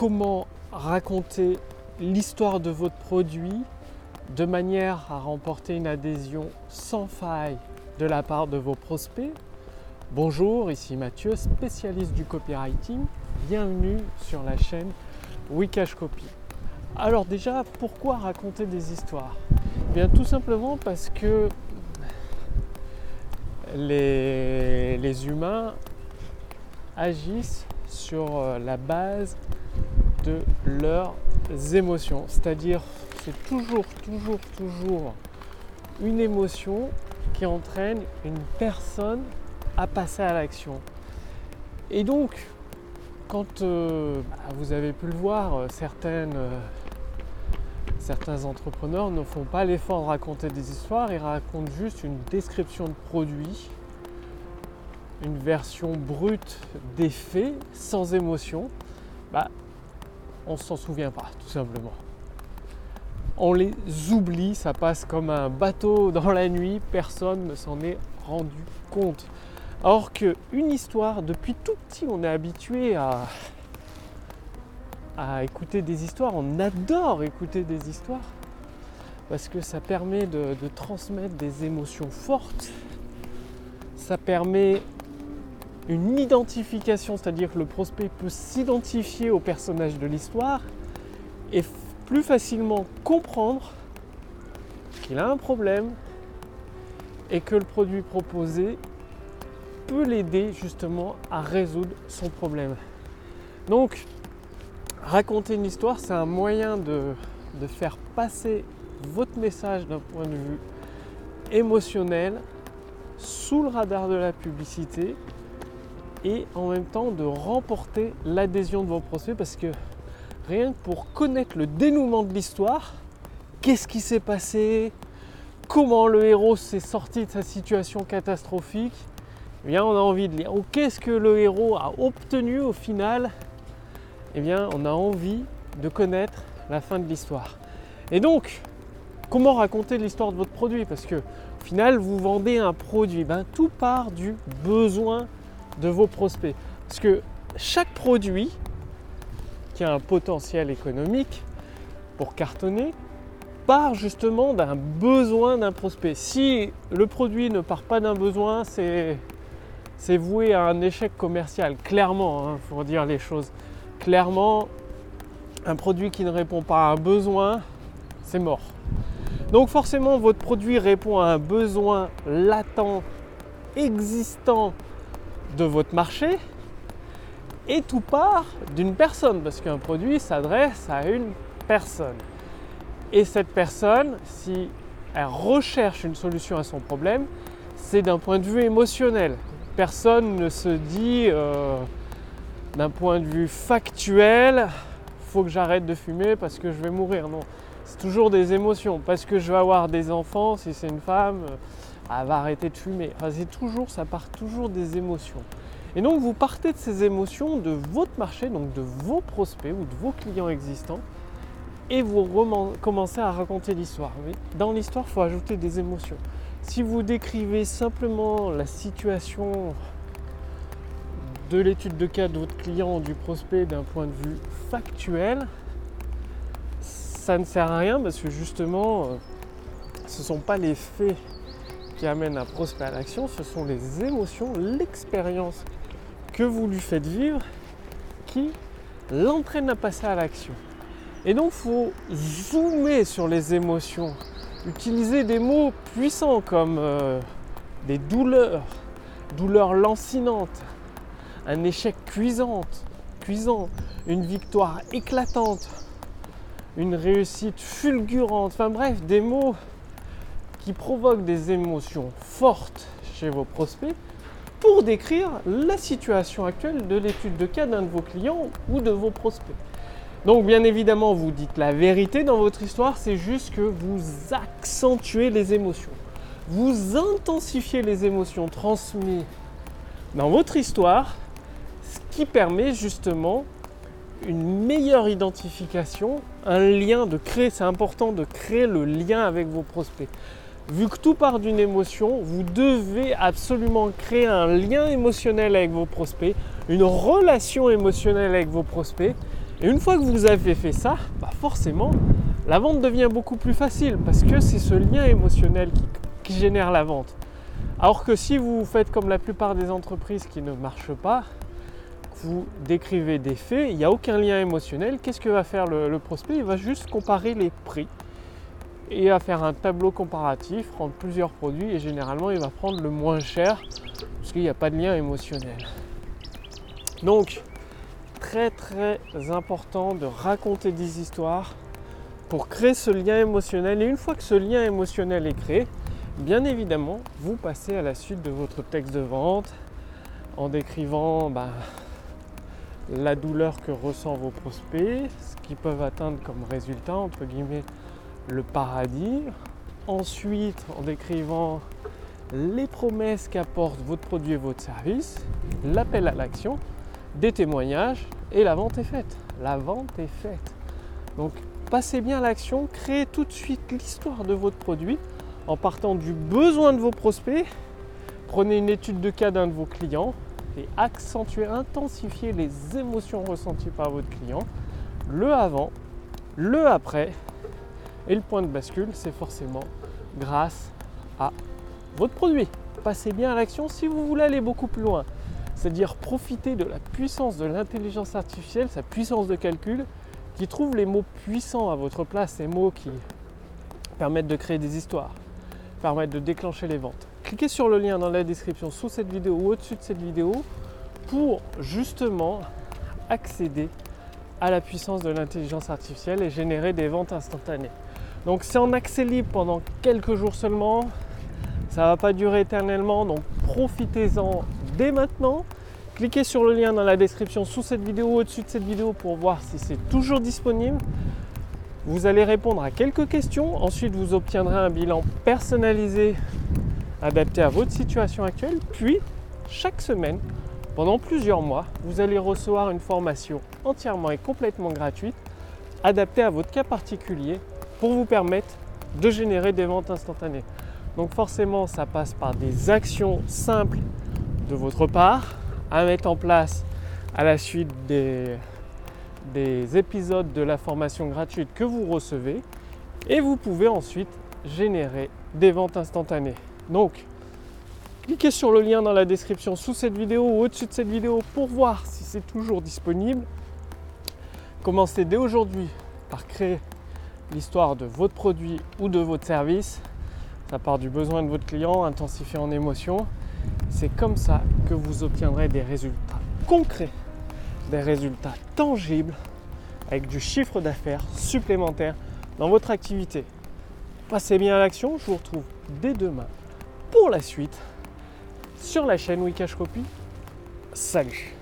comment raconter l'histoire de votre produit de manière à remporter une adhésion sans faille de la part de vos prospects. Bonjour, ici Mathieu, spécialiste du copywriting. Bienvenue sur la chaîne Wikash Copy. Alors déjà, pourquoi raconter des histoires? Eh Bien tout simplement parce que les, humains agissent sur euh, la base de leurs émotions. C'est-à-dire, c'est toujours, toujours, toujours une émotion qui entraîne une personne à passer à l'action. Et donc, quand euh, bah, vous avez pu le voir, euh, certaines, certains entrepreneurs ne font pas l'effort de raconter des histoires, ils racontent juste une description de produit une version brute des faits, sans émotion, bah, on ne s'en souvient pas, tout simplement. On les oublie, ça passe comme un bateau dans la nuit, personne ne s'en est rendu compte. Or qu'une histoire, depuis tout petit, on est habitué à, écouter des histoires, on adore écouter des histoires, parce que ça permet de transmettre des émotions fortes, ça permet une identification, c'est-à-dire que le prospect peut s'identifier au personnage de l'histoire et plus facilement comprendre qu'il a un problème et que le produit proposé peut l'aider justement à résoudre son problème. Donc, raconter une histoire, c'est un moyen de, de faire passer votre message d'un point de vue émotionnel sous le radar de la publicité et en même temps de remporter l'adhésion de vos prospects parce que rien que pour connaître le dénouement de l'histoire, qu'est-ce qui s'est passé, comment le héros s'est sorti de sa situation catastrophique, eh bien on a envie de lire. Ou qu'est-ce que le héros a obtenu au final Eh bien on a envie de connaître la fin de l'histoire. Et donc, comment raconter l'histoire de votre produit? Parce que au final, vous vendez un produit. Ben, tout part du besoin de vos prospects. Parce que chaque produit qui a un potentiel économique pour cartonner part justement d'un besoin d'un prospect. Si le produit ne part pas d'un besoin, c'est, voué à un échec commercial, clairement, il hein, faut dire les choses. Clairement, un produit qui ne répond pas à un besoin, c'est mort. Donc forcément, votre produit répond à un besoin latent, existant de votre marché et tout part d'une personne parce qu'un produit s'adresse à une personne. Et cette personne, si elle recherche une solution à son problème, c'est d'un point de vue émotionnel. Personne ne se dit euh, d'un point de vue factuel, faut que j'arrête de fumer parce que je vais mourir. Non, c'est toujours des émotions. Parce que je vais avoir des enfants, si c'est une femme, elle va arrêter de fumer. c'est toujours, ça part toujours des émotions. Et donc vous partez de ces émotions de votre marché, donc de vos prospects ou de vos clients existants, et vous commencez à raconter l'histoire. Mais dans l'histoire, il faut ajouter des émotions. Si vous décrivez simplement la situation de l'étude de cas de votre client ou du prospect d'un point de vue factuel, ça ne sert à rien parce que justement, euh, ce ne sont pas les faits qui amène un prospect à l'action, ce sont les émotions, l'expérience que vous lui faites vivre qui l'entraîne à passer à l'action. Et donc, faut zoomer sur les émotions, utiliser des mots puissants comme euh, des douleurs, douleurs lancinantes, un échec cuisante, cuisant, une victoire éclatante, une réussite fulgurante, enfin bref, des mots qui provoque des émotions fortes chez vos prospects pour décrire la situation actuelle de l'étude de cas d'un de vos clients ou de vos prospects. Donc bien évidemment, vous dites la vérité dans votre histoire, c'est juste que vous accentuez les émotions. Vous intensifiez les émotions transmises dans votre histoire, ce qui permet justement une meilleure identification, un lien de créer, c'est important de créer le lien avec vos prospects vu que tout part d'une émotion, vous devez absolument créer un lien émotionnel avec vos prospects, une relation émotionnelle avec vos prospects. Et une fois que vous avez fait ça, bah forcément, la vente devient beaucoup plus facile parce que c'est ce lien émotionnel qui, génère la vente. Alors que si vous faites comme la plupart des entreprises qui ne marchent pas, vous décrivez des faits, il n'y a aucun lien émotionnel, qu'est-ce que va faire le, prospect? Il va juste comparer les prix et va faire un tableau comparatif entre plusieurs produits et généralement il va prendre le moins cher parce qu'il n'y a pas de lien émotionnel. Donc très très important de raconter des histoires pour créer ce lien émotionnel et une fois que ce lien émotionnel est créé, bien évidemment vous passez à la suite de votre texte de vente en décrivant bah, la douleur que ressent vos prospects, ce qu'ils peuvent atteindre comme résultat, entre guillemets, le paradis. Ensuite, en décrivant les promesses qu'apporte votre produit et votre service, l'appel à l'action, des témoignages et la vente est faite. La vente est faite. Donc passez bien à l'action, créez tout de suite l'histoire de votre produit en partant du besoin de vos prospects. Prenez une étude de cas d'un de vos clients, et accentuer, intensifier les émotions ressenties par votre client, le avant, le après, et le point de bascule, c'est forcément grâce à votre produit. Passez bien à l'action si vous voulez aller beaucoup plus loin, c'est-à-dire profiter de la puissance de l'intelligence artificielle, sa puissance de calcul, qui trouve les mots puissants à votre place, ces mots qui permettent de créer des histoires, permettent de déclencher les ventes cliquez sur le lien dans la description sous cette vidéo ou au-dessus de cette vidéo pour justement accéder la puissance de l'intelligence artificielle et générer des ventes instantanées. Donc c'est en accès libre pendant quelques jours seulement. Ça ne va pas durer éternellement, donc profitez-en dès maintenant. Cliquez sur le lien dans la description sous cette vidéo ou au-dessus de cette vidéo pour voir si c'est toujours disponible. Vous allez répondre à quelques questions. Ensuite, vous obtiendrez un bilan personnalisé adapté à votre situation actuelle. Puis, chaque semaine, pendant plusieurs mois, vous allez recevoir une formation entièrement et complètement gratuite, adaptée à votre cas particulier, pour vous permettre de générer des ventes instantanées. Donc forcément, ça passe par des actions simples de votre part à mettre en place à la suite des, des épisodes de la formation gratuite que vous recevez. Et vous pouvez ensuite générer des ventes instantanées. Cliquez sur le lien dans la description sous cette vidéo ou au-dessus de cette vidéo pour voir si c'est toujours disponible. Commencez dès aujourd'hui par créer l'histoire de votre produit ou de votre service. Ça part du besoin de votre client, intensifié en émotion. C'est comme ça que vous obtiendrez des résultats concrets, des résultats tangibles avec du chiffre d'affaires supplémentaire dans votre activité. Passez bien à l'action, je vous retrouve dès demain pour la suite sur la chaîne Wikash Copy. Salut